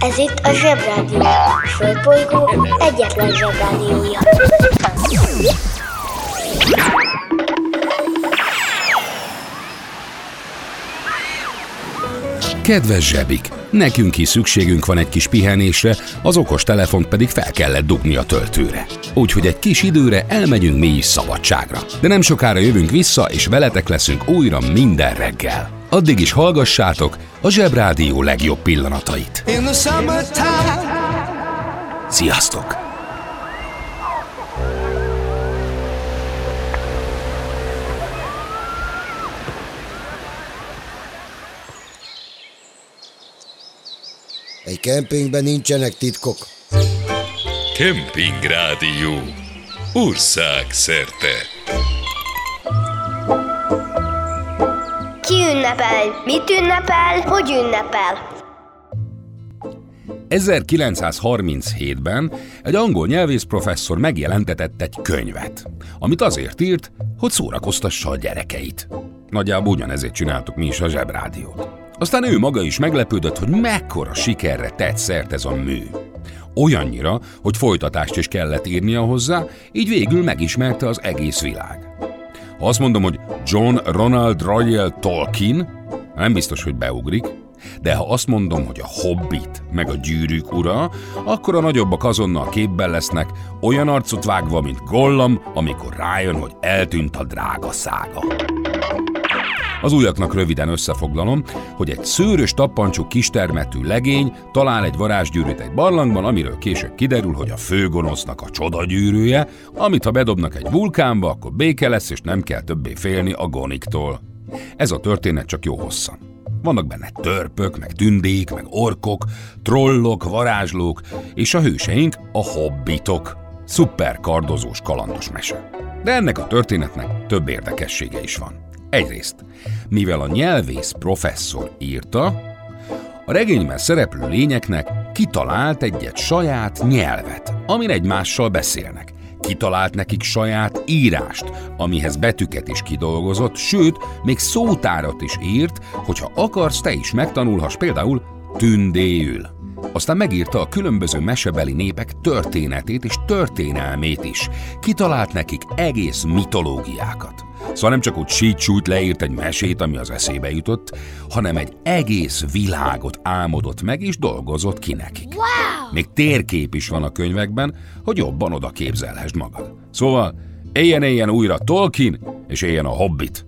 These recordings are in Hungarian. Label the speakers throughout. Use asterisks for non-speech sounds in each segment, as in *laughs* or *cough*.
Speaker 1: Ez itt a Zsebrádió. A Földbolygó egyetlen Zsebrádiója.
Speaker 2: Kedves zsebik, nekünk is szükségünk van egy kis pihenésre, az okos telefont pedig fel kellett dugni a töltőre. Úgyhogy egy kis időre elmegyünk mi is szabadságra. De nem sokára jövünk vissza, és veletek leszünk újra minden reggel. Addig is hallgassátok a Zsebrádió legjobb pillanatait. Sziasztok!
Speaker 3: Egy kempingben nincsenek titkok.
Speaker 4: Kemping Rádió. Ország szerte.
Speaker 1: Ünnepel? Mit ünnepel? Hogy ünnepel?
Speaker 2: 1937-ben egy angol nyelvész professzor megjelentetett egy könyvet, amit azért írt, hogy szórakoztassa a gyerekeit. Nagyjából ugyanezért csináltuk mi is a zsebrádiót. Aztán ő maga is meglepődött, hogy mekkora sikerre tett szert ez a mű. Olyannyira, hogy folytatást is kellett írnia hozzá, így végül megismerte az egész világ. Ha azt mondom, hogy John Ronald Royal Tolkien, nem biztos, hogy beugrik, de ha azt mondom, hogy a Hobbit meg a Gyűrűk ura, akkor a nagyobbak azonnal képben lesznek, olyan arcot vágva, mint Gollam, amikor rájön, hogy eltűnt a drága szága. Az újaknak röviden összefoglalom, hogy egy szőrös tappancsú kistermetű legény talál egy varázsgyűrűt egy barlangban, amiről később kiderül, hogy a főgonosznak a csodagyűrűje, amit ha bedobnak egy vulkánba, akkor béke lesz, és nem kell többé félni a goniktól. Ez a történet csak jó hosszan. Vannak benne törpök, meg tündék, meg orkok, trollok, varázslók, és a hőseink a hobbitok. Szuper kardozós kalandos mese. De ennek a történetnek több érdekessége is van. Egyrészt, mivel a nyelvész professzor írta, a regényben szereplő lényeknek kitalált egyet saját nyelvet, amin egymással beszélnek. Kitalált nekik saját írást, amihez betűket is kidolgozott, sőt, még szótárat is írt, hogyha akarsz, te is megtanulhass például tündéül. Aztán megírta a különböző mesebeli népek történetét és történelmét is. Kitalált nekik egész mitológiákat. Szóval nem csak úgy sítsút leírt egy mesét, ami az eszébe jutott, hanem egy egész világot álmodott meg és dolgozott ki nekik.
Speaker 1: Wow!
Speaker 2: Még térkép is van a könyvekben, hogy jobban oda képzelhessd magad. Szóval éljen-éljen újra Tolkien, és éljen a Hobbit.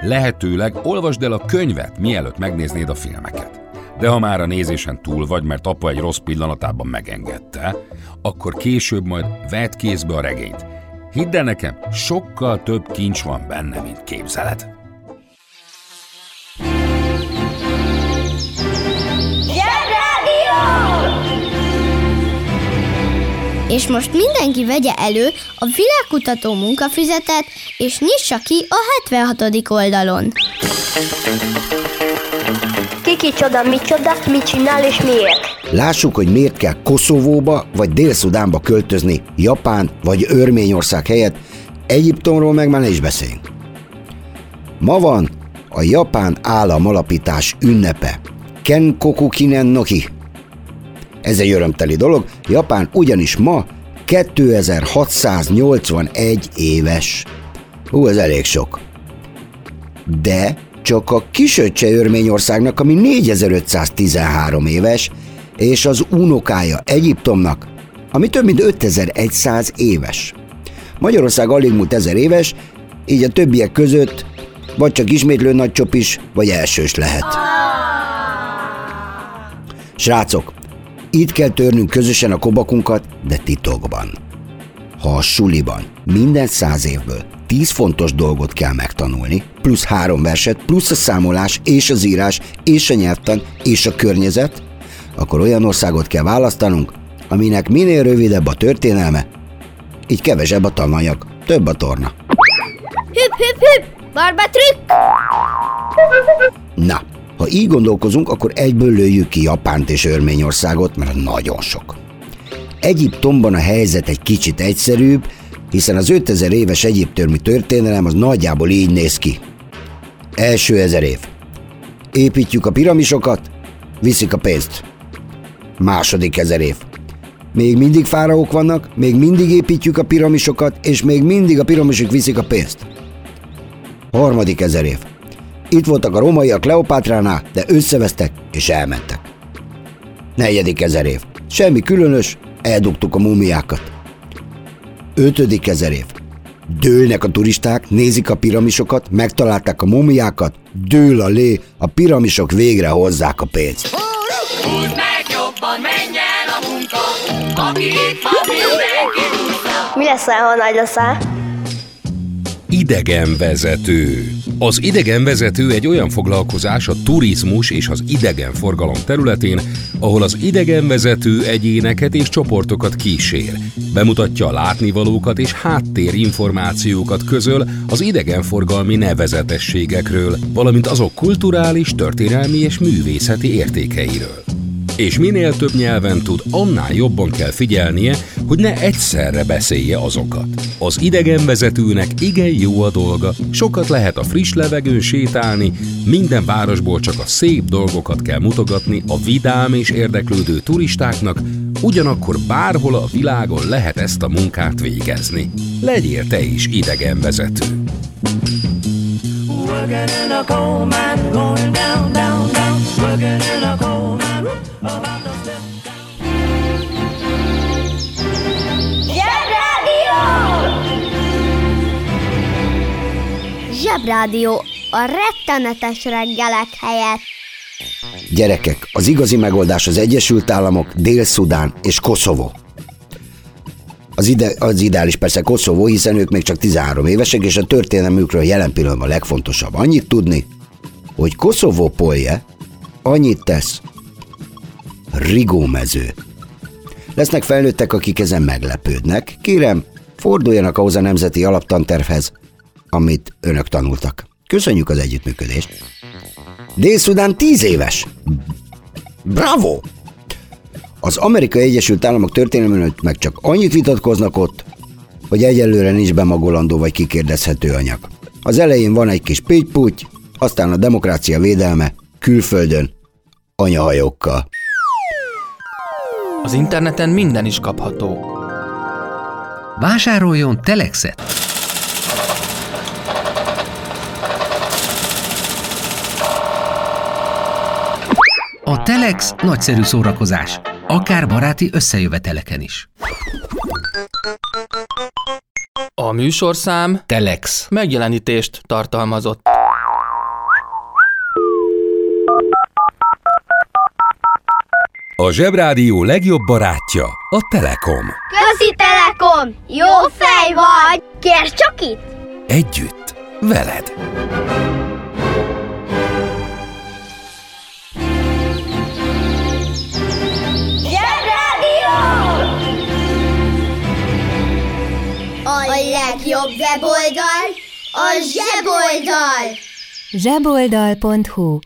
Speaker 2: Lehetőleg olvasd el a könyvet, mielőtt megnéznéd a filmeket. De ha már a nézésen túl vagy, mert apa egy rossz pillanatában megengedte, akkor később majd vedd kézbe a regényt. Hidd el nekem, sokkal több kincs van benne, mint képzeled.
Speaker 5: És most mindenki vegye elő a világkutató munkafüzetet, és nyissa ki a 76. oldalon.
Speaker 1: Kiki csoda, micsoda, mit csinál és miért?
Speaker 3: Lássuk, hogy miért kell Koszovóba vagy Dél-Szudánba költözni, Japán vagy Örményország helyett, Egyiptomról meg már ne is beszéljünk. Ma van a japán államalapítás ünnepe. Kenkoku Kinen Noki. Ez egy örömteli dolog, Japán ugyanis ma 2681 éves. Hú, ez elég sok. De csak a kisöccse Örményországnak, ami 4513 éves, és az unokája Egyiptomnak, ami több mint 5100 éves. Magyarország alig múlt ezer éves, így a többiek között vagy csak ismétlő nagy csopis, vagy elsős lehet. Srácok, itt kell törnünk közösen a kobakunkat, de titokban. Ha a suliban minden száz évből tíz fontos dolgot kell megtanulni, plusz három verset, plusz a számolás, és az írás, és a nyelvtan, és a környezet, akkor olyan országot kell választanunk, aminek minél rövidebb a történelme, így kevesebb a tananyag, több a torna.
Speaker 5: Hüpp, hüpp, hüpp! Barba trükk!
Speaker 3: Na, ha így gondolkozunk, akkor egyből lőjük ki Japánt és Örményországot, mert nagyon sok. Egyiptomban a helyzet egy kicsit egyszerűbb, hiszen az 5000 éves egyiptomi történelem az nagyjából így néz ki. Első ezer év. Építjük a piramisokat, viszik a pénzt. Második ezer év. Még mindig fáraók vannak, még mindig építjük a piramisokat, és még mindig a piramisok viszik a pénzt. Harmadik ezer év. Itt voltak a rómaiak Kleopátránál, de összevesztek és elmentek. Negyedik ezer év. Semmi különös, eldugtuk a mumiákat. Ötödik ezer év. Dőlnek a turisták, nézik a piramisokat, megtalálták a mumiákat, dől a lé, a piramisok végre hozzák a pénzt.
Speaker 6: Húzd meg jobban, menj el a munka, aki itt van, mindenki.
Speaker 1: Mi leszel, ha nagy leszel?
Speaker 2: Idegenvezető. Az idegenvezető egy olyan foglalkozás a turizmus és az idegenforgalom területén, ahol az idegenvezető egyéneket és csoportokat kísér. Bemutatja a látnivalókat és háttérinformációkat közöl az idegenforgalmi nevezetességekről, valamint azok kulturális, történelmi és művészeti értékeiről. És minél több nyelven tud, annál jobban kell figyelnie, hogy ne egyszerre beszélje azokat. Az idegenvezetőnek igen jó a dolga, sokat lehet a friss levegőn sétálni, minden városból csak a szép dolgokat kell mutogatni a vidám és érdeklődő turistáknak, ugyanakkor bárhol a világon lehet ezt a munkát végezni. Legyél te is idegenvezető.
Speaker 6: Working in a coal mine, going down, down, down. Working in a coal mine, about to step
Speaker 1: Zsebrádió!
Speaker 5: Zsebrádió a rettenetes reggelek helyett.
Speaker 3: Gyerekek, az igazi megoldás az Egyesült Államok, Dél-Szudán és Koszovó. Az, ide, az ideális persze Koszovó, hiszen ők még csak 13 évesek, és a történelmükről jelen pillanatban legfontosabb annyit tudni, hogy Koszovó polje annyit tesz. Rigómező. Lesznek felnőttek, akik ezen meglepődnek. Kérem, forduljanak ahhoz a nemzeti alaptantervhez, amit önök tanultak. Köszönjük az együttműködést. Dél-Szudán 10 éves. Bravo! Az Amerikai Egyesült Államok történelmében meg csak annyit vitatkoznak ott, hogy egyelőre nincs bemagolandó vagy kikérdezhető anyag. Az elején van egy kis pitty aztán a demokrácia védelme külföldön anyahajókkal.
Speaker 7: Az interneten minden is kapható.
Speaker 8: Vásároljon Telexet! A Telex nagyszerű szórakozás, akár baráti összejöveteleken is.
Speaker 7: A műsorszám
Speaker 8: Telex.
Speaker 7: megjelenítést tartalmazott.
Speaker 2: A Zsebrádió legjobb barátja a Telekom.
Speaker 1: Közi Telekom! Jó fej vagy! Kérd csak itt!
Speaker 2: Együtt, veled.
Speaker 5: A legjobb weboldal a zseboldal.
Speaker 9: zseboldal.hu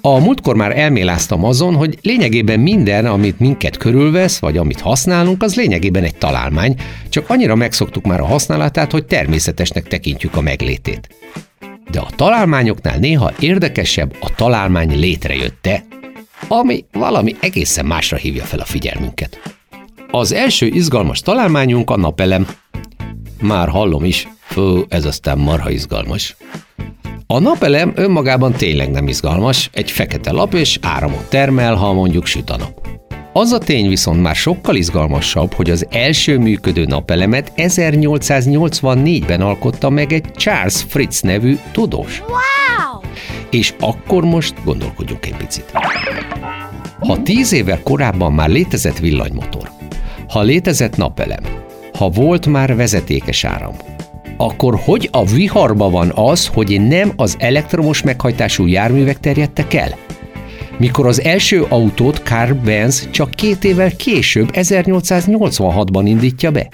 Speaker 10: A múltkor már elméláztam azon, hogy lényegében minden, amit minket körülvesz, vagy amit használunk, az lényegében egy találmány, csak annyira megszoktuk már a használatát, hogy természetesnek tekintjük a meglétét. De a találmányoknál néha érdekesebb a találmány létrejötte, ami valami egészen másra hívja fel a figyelmünket. Az első izgalmas találmányunk a napelem. Már hallom is, fő, ez aztán marha izgalmas. A napelem önmagában tényleg nem izgalmas, egy fekete lap és áramot termel, ha mondjuk süt a nap. Az a tény viszont már sokkal izgalmasabb, hogy az első működő napelemet 1884-ben alkotta meg egy Charles Fritz nevű tudós.
Speaker 5: Wow!
Speaker 10: És akkor most gondolkodjunk egy picit. Ha tíz évvel korábban már létezett villanymotor, ha létezett napelem, ha volt már vezetékes áram, akkor hogy a viharba van az, hogy nem az elektromos meghajtású járművek terjedtek el? Mikor az első autót Carl Benz csak két évvel később, 1886-ban indítja be?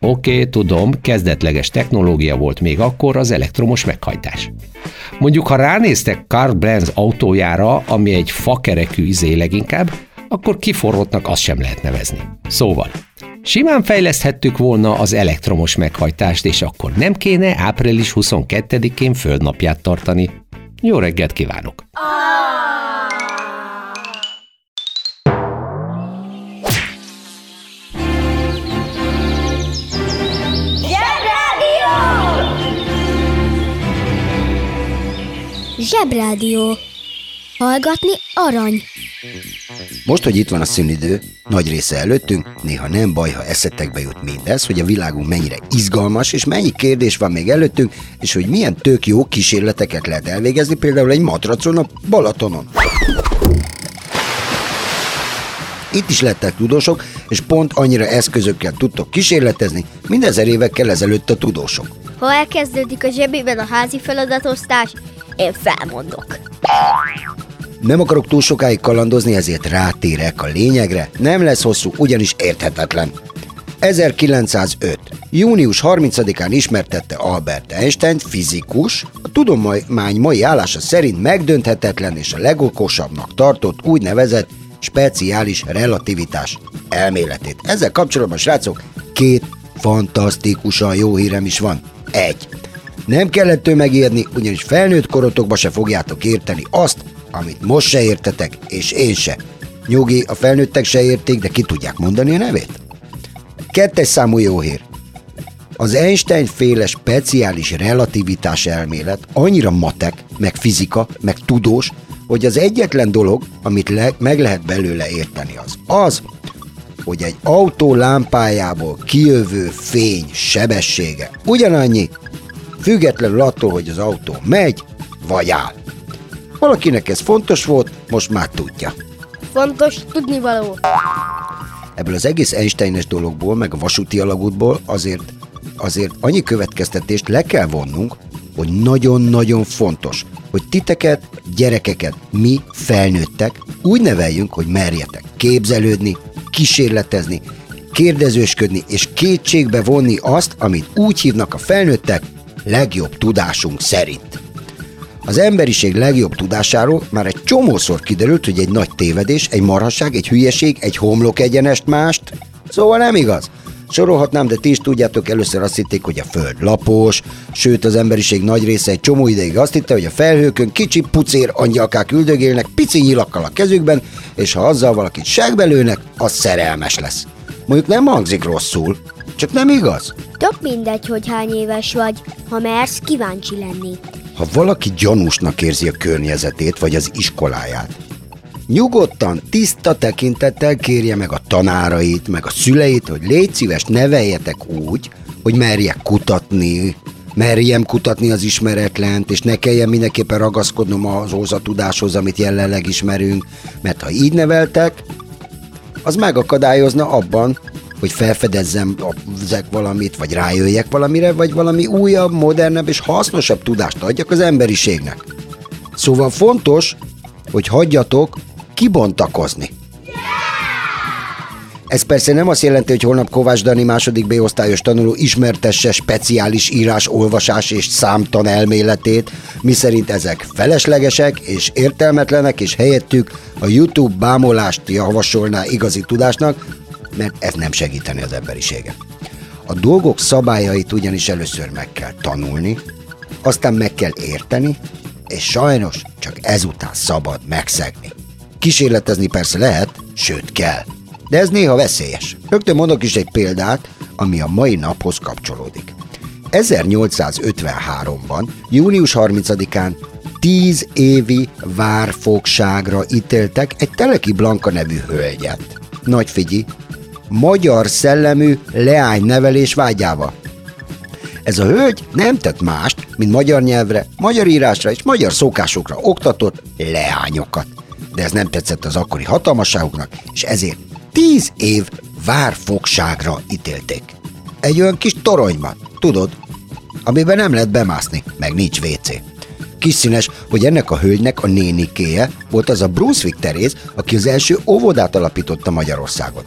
Speaker 10: Oké, okay, tudom, kezdetleges technológia volt még akkor az elektromos meghajtás. Mondjuk, ha ránéztek Carl Benz autójára, ami egy fakerekű izé leginkább, akkor kiforrottnak azt sem lehet nevezni. Szóval, Simán fejleszthettük volna az elektromos meghajtást, és akkor nem kéne április 22-én földnapját tartani. Jó reggelt kívánok!
Speaker 1: Zsebrádió!
Speaker 5: Zsebrádió! Hallgatni arany.
Speaker 3: Most, hogy itt van a szünidő, nagy része előttünk, néha nem baj, ha eszetekbe jut mindez, hogy a világunk mennyire izgalmas, és mennyi kérdés van még előttünk, és hogy milyen tök jó kísérleteket lehet elvégezni, például egy matracon a Balatonon. Itt is lettek tudósok, és pont annyira eszközökkel tudtok kísérletezni, mint ezer évekkel ezelőtt a tudósok.
Speaker 1: Ha elkezdődik a zsebében a házi feladatosztás, én felmondok.
Speaker 3: Nem akarok túl sokáig kalandozni, ezért rátérek a lényegre, nem lesz hosszú, ugyanis érthetetlen. 1905. Június 30-án ismertette Albert Einstein fizikus, a tudomány mai állása szerint megdönthetetlen és a legokosabbnak tartott úgynevezett speciális relativitás elméletét. Ezzel kapcsolatban, srácok, két fantasztikusan jó hírem is van. Egy. Nem kellett ő megírni, ugyanis felnőtt korotokba se fogjátok érteni azt, amit most se értetek, és én se. Nyugi, a felnőttek se érték, de ki tudják mondani a nevét? Kettes számú jó hír. Az Einstein féle speciális relativitás elmélet annyira matek, meg fizika, meg tudós, hogy az egyetlen dolog, amit le- meg lehet belőle érteni az az, hogy egy autó lámpájából kijövő fény sebessége ugyanannyi, függetlenül attól, hogy az autó megy vagy áll. Valakinek ez fontos volt, most már tudja.
Speaker 1: Fontos tudnivaló.
Speaker 3: Ebből az egész Einsteines dologból, meg a vasúti alagútból azért, azért annyi következtetést le kell vonnunk, hogy nagyon-nagyon fontos, hogy titeket, gyerekeket, mi felnőttek úgy neveljünk, hogy merjetek képzelődni, kísérletezni, kérdezősködni és kétségbe vonni azt, amit úgy hívnak a felnőttek, legjobb tudásunk szerint. Az emberiség legjobb tudásáról már egy csomószor kiderült, hogy egy nagy tévedés, egy marhaság, egy hülyeség, egy homlok egyenest mást. Szóval nem igaz. Sorolhatnám, de ti is tudjátok, először azt hitték, hogy a Föld lapos, sőt az emberiség nagy része egy csomó ideig azt hitte, hogy a felhőkön kicsi pucér angyalkák üldögélnek pici nyilakkal a kezükben, és ha azzal valakit segbelőnek, az szerelmes lesz. Mondjuk nem hangzik rosszul, csak nem igaz.
Speaker 1: Tök mindegy, hogy hány éves vagy, ha mersz kíváncsi lenni.
Speaker 3: Ha valaki gyanúsnak érzi a környezetét vagy az iskoláját, nyugodtan, tiszta tekintettel kérje meg a tanárait, meg a szüleit, hogy légy szíves, neveljetek úgy, hogy merjek kutatni, merjem kutatni az ismeretlent, és ne kelljen mindenképpen ragaszkodnom ahhoz a tudáshoz, amit jelenleg ismerünk, mert ha így neveltek, az megakadályozna abban, hogy felfedezzem ezek valamit, vagy rájöjjek valamire, vagy valami újabb, modernebb és hasznosabb tudást adjak az emberiségnek. Szóval fontos, hogy hagyjatok kibontakozni. Ez persze nem azt jelenti, hogy holnap Kovács Dani második B-osztályos tanuló ismertesse speciális írás, olvasás és számtan elméletét, miszerint ezek feleslegesek és értelmetlenek, és helyettük a YouTube bámolást javasolná igazi tudásnak, mert ez nem segíteni az emberiséget. A dolgok szabályait ugyanis először meg kell tanulni, aztán meg kell érteni, és sajnos csak ezután szabad megszegni. Kísérletezni persze lehet, sőt kell, de ez néha veszélyes. Rögtön mondok is egy példát, ami a mai naphoz kapcsolódik. 1853-ban, június 30-án 10 évi várfogságra ítéltek egy Teleki Blanka nevű hölgyet. Nagy figyi, magyar szellemű leánynevelés vágyával. Ez a hölgy nem tett mást, mint magyar nyelvre, magyar írásra és magyar szokásokra oktatott leányokat. De ez nem tetszett az akkori hatalmasságoknak, és ezért tíz év várfogságra ítélték. Egy olyan kis toronyban, tudod, amiben nem lehet bemászni, meg nincs WC. Kis színes, hogy ennek a hölgynek a nénikéje volt az a Brunswick Teréz, aki az első óvodát alapította Magyarországon.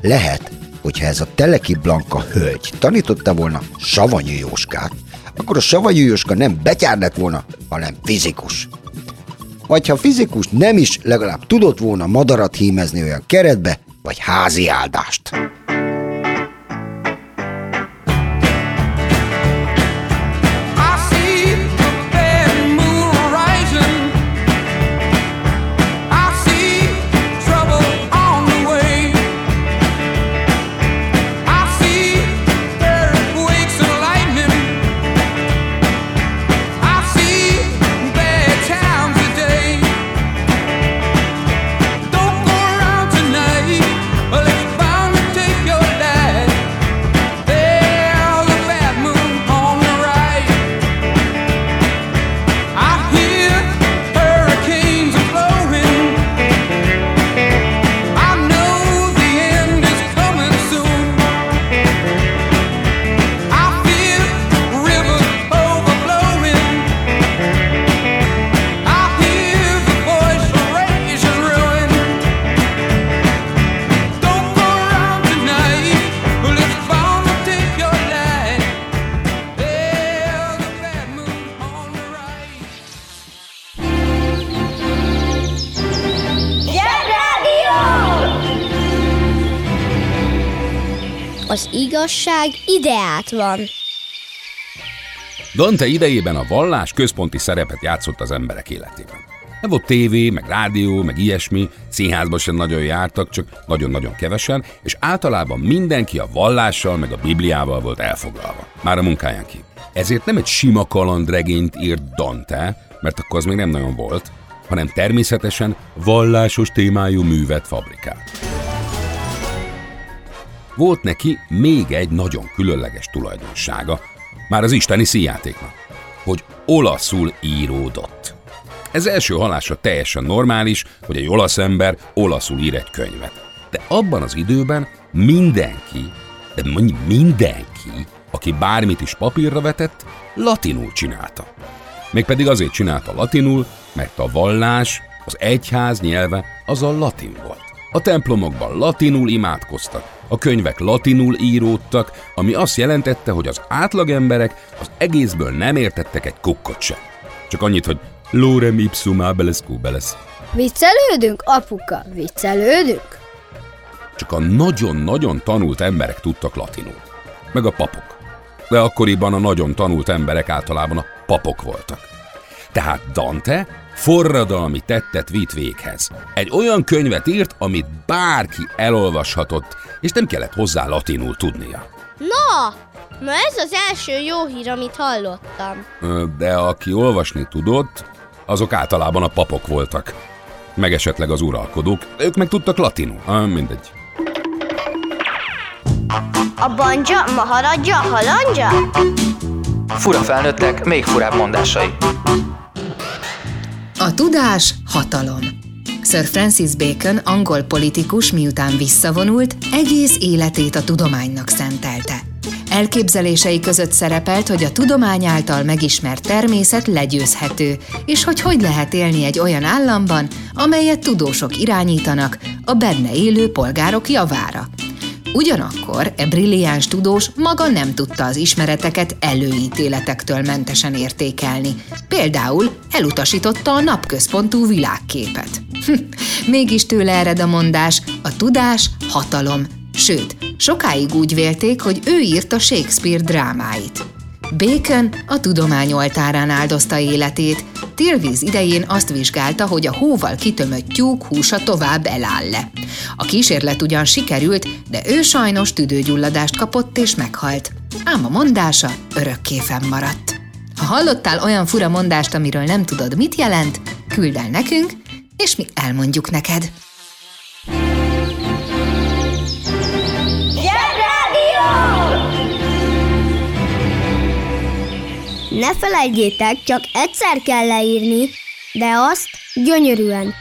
Speaker 3: Lehet, hogyha ez a Teleki Blanka hölgy tanította volna Savanyú Jóskát, akkor a Savanyú Jóska nem betyár lett volna, hanem fizikus. Vagy ha fizikus nem is, legalább tudott volna madarat hímezni olyan keretbe, vagy házi áldást.
Speaker 5: Az igazság ideát van.
Speaker 2: Dante idejében a vallás központi szerepet játszott az emberek életében. Nem volt tévé, meg rádió, meg ilyesmi, színházba sem nagyon jártak, csak nagyon-nagyon kevesen, és általában mindenki a vallással, meg a Bibliával volt elfoglalva. Már a munkáján kívül. Ezért nem egy sima kalandregényt írt Dante, mert akkor az még nem nagyon volt, hanem természetesen vallásos témájú művet fabrikált. Volt neki még egy nagyon különleges tulajdonsága, már az isteni színjátéknak, hogy olaszul íródott. Ez első hallásra teljesen normális, hogy egy olasz ember olaszul ír egy könyvet. De abban az időben mindenki, de mondjuk mindenki, aki bármit is papírra vetett, latinul csinálta. Mégpedig azért csinálta latinul, mert a vallás, az egyház nyelve az a latin volt. A templomokban latinul imádkoztak, a könyvek latinul íródtak, ami azt jelentette, hogy az átlagemberek az egészből nem értettek egy kukkot sem. Csak annyit, hogy lorem ipsum abeles cubeles.
Speaker 1: Viccelődünk, apuka, viccelődünk?
Speaker 2: Csak a nagyon-nagyon tanult emberek tudtak latinul. Meg a papok. De akkoriban a nagyon tanult emberek általában a papok voltak. Tehát Dante forradalmi tettet vitt véghez. Egy olyan könyvet írt, amit bárki elolvashatott, és nem kellett hozzá latinul tudnia.
Speaker 5: Na, na ez az első jó hír, amit hallottam.
Speaker 2: De aki olvasni tudott, azok általában a papok voltak. Meg esetleg az uralkodók. Ők meg tudtak latinul. Ah, mindegy.
Speaker 1: A banja, maharadja, halandja?
Speaker 7: Fura felnőttek, még furább mondásai.
Speaker 9: A tudás hatalom. Sir Francis Bacon, angol politikus, miután visszavonult, egész életét a tudománynak szentelte. Elképzelései között szerepelt, hogy a tudomány által megismert természet legyőzhető, és hogy hogy lehet élni egy olyan államban, amelyet tudósok irányítanak a benne élő polgárok javára. Ugyanakkor e brilliáns tudós maga nem tudta az ismereteket előítéletektől mentesen értékelni. Például elutasította a napközpontú világképet. Hm, Mégis tőle ered a mondás, a tudás hatalom. Sőt, sokáig úgy vélték, hogy ő írta Shakespeare drámáit. Bacon a tudomány oltárán áldozta életét, Tilvíz idején azt vizsgálta, hogy a hóval kitömött tyúk húsa tovább eláll-e. A kísérlet ugyan sikerült, de ő sajnos tüdőgyulladást kapott és meghalt. Ám a mondása örökké fennmaradt. Ha hallottál olyan fura mondást, amiről nem tudod, mit jelent, küld el nekünk, és mi elmondjuk neked.
Speaker 5: Ne felejtjétek, csak egyszer kell leírni, de azt gyönyörűen.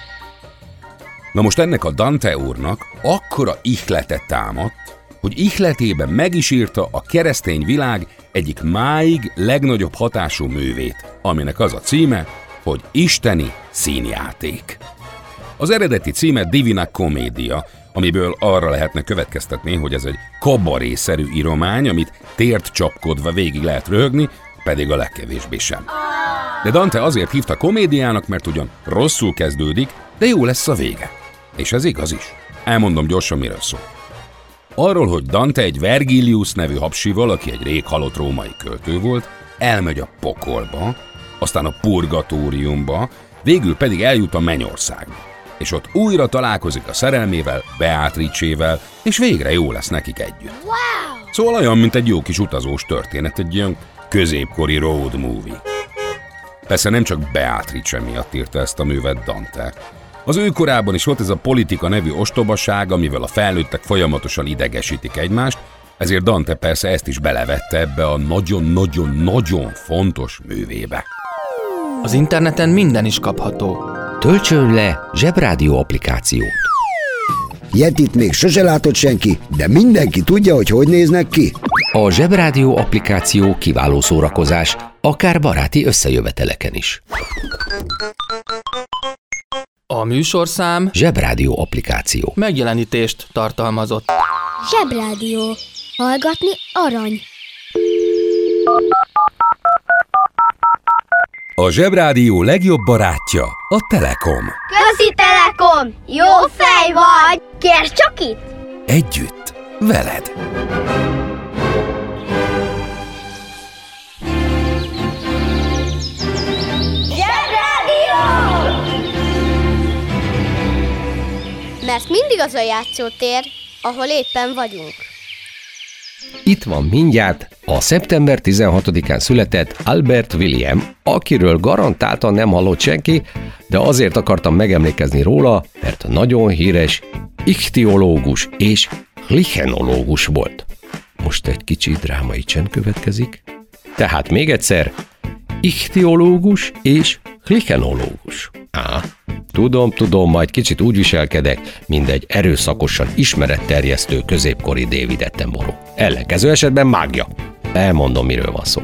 Speaker 2: Na most ennek a Dante úrnak akkora ihlete támadt, hogy ihletében meg is írta a keresztény világ egyik máig legnagyobb hatású művét, aminek az a címe, hogy Isteni színjáték. Az eredeti címe Divina Comedia, amiből arra lehetne következtetni, hogy ez egy kabarészerű íromány, amit tért csapkodva végig lehet röhögni, pedig a legkevésbé sem. De Dante azért hívta komédiának, mert ugyan rosszul kezdődik, de jó lesz a vége. És ez igaz is. Elmondom gyorsan, miről szól. Arról, hogy Dante egy Vergilius nevű hapsival, aki egy rég halott római költő volt, elmegy a pokolba, aztán a purgatóriumba, végül pedig eljut a mennyországba. És ott újra találkozik a szerelmével, Beatrice-vel, és végre jó lesz nekik együtt.
Speaker 5: Wow!
Speaker 2: Szóval olyan, mint egy jó kis utazós történet, egy ilyen középkori road movie. Persze nem csak Beatrice miatt írta ezt a művet Dante. Az ő korában is volt ez a politika nevű ostobaság, amivel a felnőttek folyamatosan idegesítik egymást, ezért Dante persze ezt is belevette ebbe a nagyon-nagyon-nagyon fontos művébe.
Speaker 7: Az interneten minden is kapható.
Speaker 3: Töltsön le Zsebrádió applikációt. Yetit még sose látott senki, de mindenki tudja, hogy hogy néznek ki.
Speaker 8: A Zsebrádió applikáció kiváló szórakozás, akár baráti összejöveteleken is.
Speaker 7: A műsorszám
Speaker 8: Zsebrádió applikáció.
Speaker 7: megjelenítést tartalmazott.
Speaker 5: Zsebrádió. Hallgatni arany.
Speaker 2: A Zsebrádió legjobb barátja a Telekom.
Speaker 1: Közi Telekom! Jó fej vagy! Kérd csak itt!
Speaker 2: Együtt, veled.
Speaker 5: Mert mindig az a játszótér, ahol éppen vagyunk.
Speaker 10: Itt van mindjárt a szeptember 16-án született Albert William, akiről garantáltan nem hallott senki, de azért akartam megemlékezni róla, mert nagyon híres ichtiológus és lichenológus volt. Most egy kicsi drámai csend következik. Tehát még egyszer, ichtiológus és lichenológus. Á, tudom, tudom, majd kicsit úgy viselkedek, mint egy erőszakosan ismeretterjesztő középkori David Attenborough. Ellenkező esetben mágia. Elmondom, miről van szó.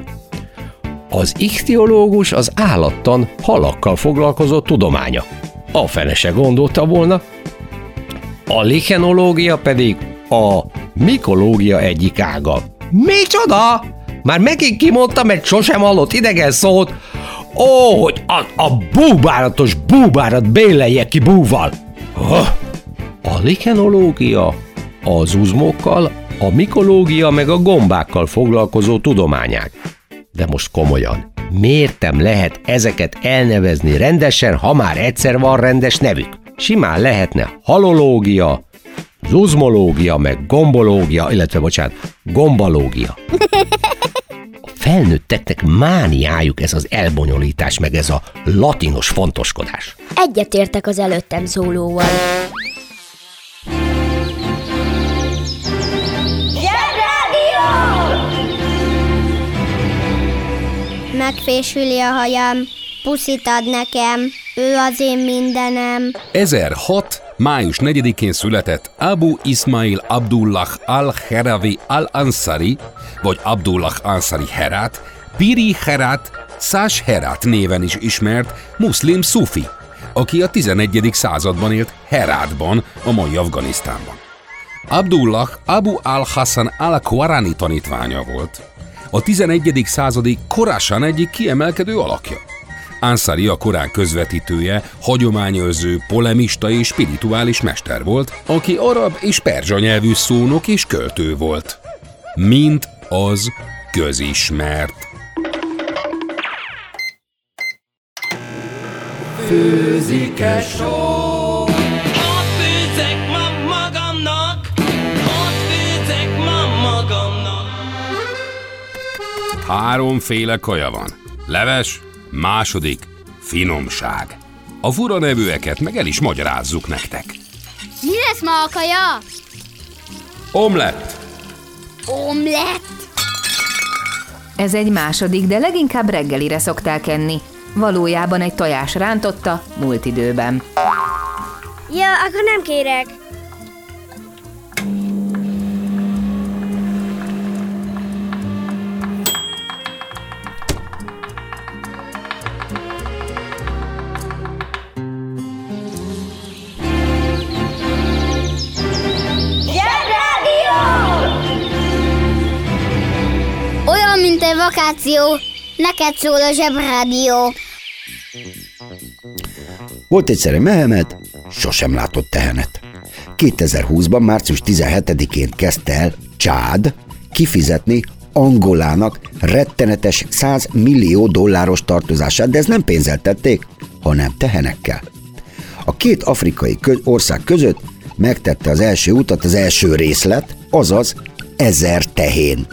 Speaker 10: Az ichtiológus az állattan halakkal foglalkozó tudománya. A fene se gondolta volna. A lichenológia pedig a mikológia egyik ága. Micsoda? Már megint kimondtam egy sosem hallott idegen szót, Ó, hogy a, a búbáratos búbárat bélelje ki búval! Oh. A lichenológia az uzmokkal, a mikológia meg a gombákkal foglalkozó tudományák. De most komolyan, miért lehet ezeket elnevezni rendesen, ha már egyszer van rendes nevük? Simán lehetne halológia, zuzmológia, meg gombológia, illetve bocsánat, gombalógia *laughs* felnőtteknek mániájuk ez az elbonyolítás, meg ez a latinos fontoskodás.
Speaker 1: Egyetértek az előttem szólóval.
Speaker 5: Megfésüli a hajam, puszit ad nekem, ő az én mindenem.
Speaker 2: 1006. május 4-én született Abu Ismail Abdullah al-Heravi al-Ansari, vagy Abdullah Ansari Herat, Piri Herat, Szás Herat néven is ismert muszlim szufi, aki a 11. században élt Herátban, a mai Afganisztánban. Abdullah Abu al-Hassan al-Kwarani tanítványa volt. A 11. századi Korásan egyik kiemelkedő alakja. Ansari a Korán közvetítője, hagyományőrző, polemista és spirituális mester volt, aki arab és perzsa nyelvű szónok és költő volt. Mint az közismert.
Speaker 6: Főzik-e só? Ott főzek ma magamnak, ott főzek ma magamnak.
Speaker 2: Háromféle kaja van. Leves, második, finomság. A fura nevűeket meg el is magyarázzuk nektek.
Speaker 5: Mi lesz ma a kaja?
Speaker 2: Omlett,
Speaker 5: Omlett.
Speaker 9: Ez egy második, de leginkább reggelire szokták enni. Valójában egy tojás rántotta múlt időben.
Speaker 1: Ja, akkor nem kérek.
Speaker 5: Vakáció. Neked szól a zsebrádió.
Speaker 3: Volt egy Mehemet, sosem látott tehenet. 2020-ban, március 17-én kezdte el Csád kifizetni Angolának rettenetes 100 millió dolláros tartozását, de ez nem pénzzel tették, hanem tehenekkel. A két afrikai ország között megtette az első utat az első részlet, azaz ezer tehén.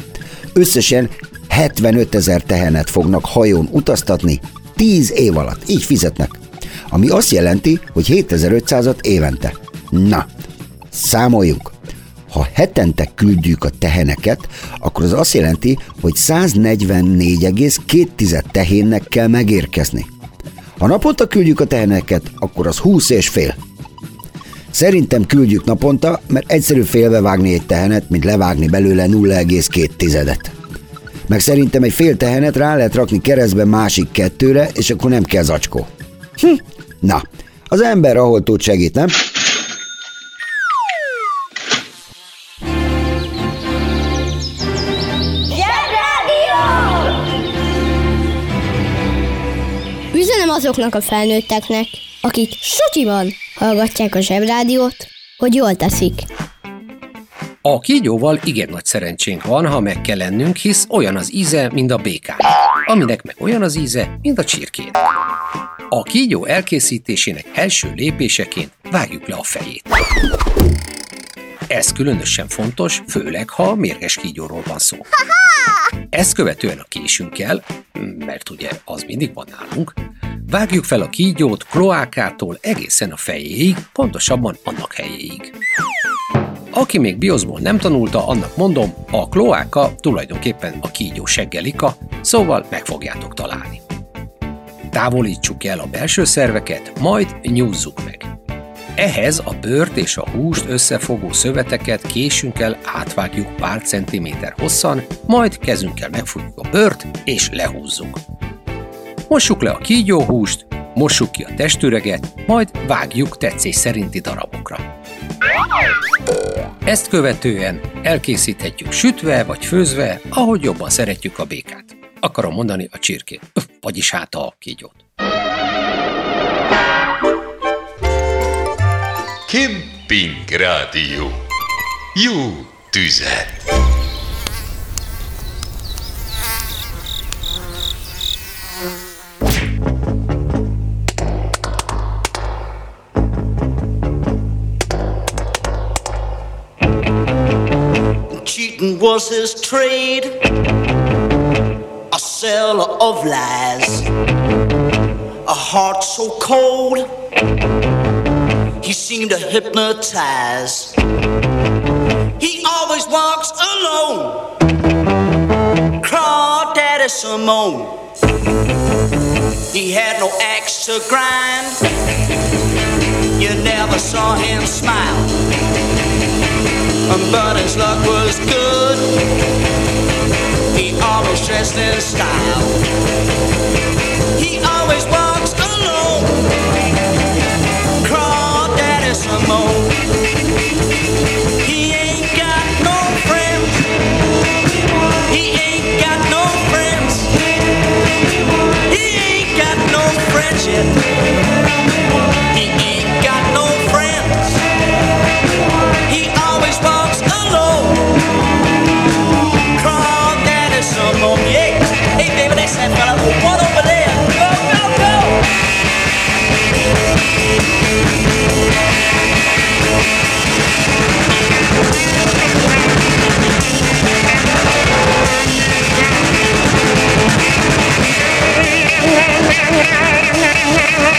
Speaker 3: Összesen 75 ezer tehenet fognak hajón utaztatni 10 év alatt. Így fizetnek. Ami azt jelenti, hogy 7500-at évente. Na, számoljunk. Ha hetente küldjük a teheneket, akkor az azt jelenti, hogy 144,2 tehénnek kell megérkezni. Ha naponta küldjük a teheneket, akkor az 20 és fél. Szerintem küldjük naponta, mert egyszerű félbevágni egy tehenet, mint levágni belőle 0,2 tizedet. Meg szerintem egy fél tehenet rá lehet rakni keresztbe másik kettőre, és akkor nem kell zacskó. Hm. Na, az ember ahol tud segít, nem?
Speaker 5: Üzenem azoknak a felnőtteknek, akik sutyiban hallgatják a zsebrádiót, hogy jól teszik.
Speaker 10: A kígyóval igen nagy szerencsénk van, ha meg kell lennünk, hisz olyan az íze, mint a békán, aminek meg olyan az íze, mint a csirkén. A kígyó elkészítésének első lépéseként vágjuk le a fejét. Ez különösen fontos, főleg ha mérges kígyóról van szó. Ezt követően a késünkkel, mert ugye az mindig van nálunk, vágjuk fel a kígyót kloákától egészen a fejéig, pontosabban annak helyéig. Aki még bioszból nem tanulta, annak mondom, a kloáka tulajdonképpen a kígyó seggelika, szóval meg fogjátok találni. Távolítsuk el a belső szerveket, majd nyúzzuk meg. Ehhez a bőrt és a húst összefogó szöveteket késünkkel átvágjuk pár centiméter hosszan, majd kezünkkel megfogjuk a bőrt és lehúzzuk. Mossuk le a kígyóhúst, mossuk ki a testüreget, majd vágjuk tetszés szerinti darabokra. Ezt követően elkészíthetjük sütve vagy főzve, ahogy jobban szeretjük a békát. Akarom mondani a csirkét, Öf, vagyis hát a kígyót.
Speaker 4: Kemping Rádió. Jó tüzet!
Speaker 11: Was his trade, a seller of lies, a heart so cold, he seemed to hypnotize. He always walks alone, Crawdaddy Simone. He had no axe to grind, you never saw him smile but his luck was good. He always dressed in style.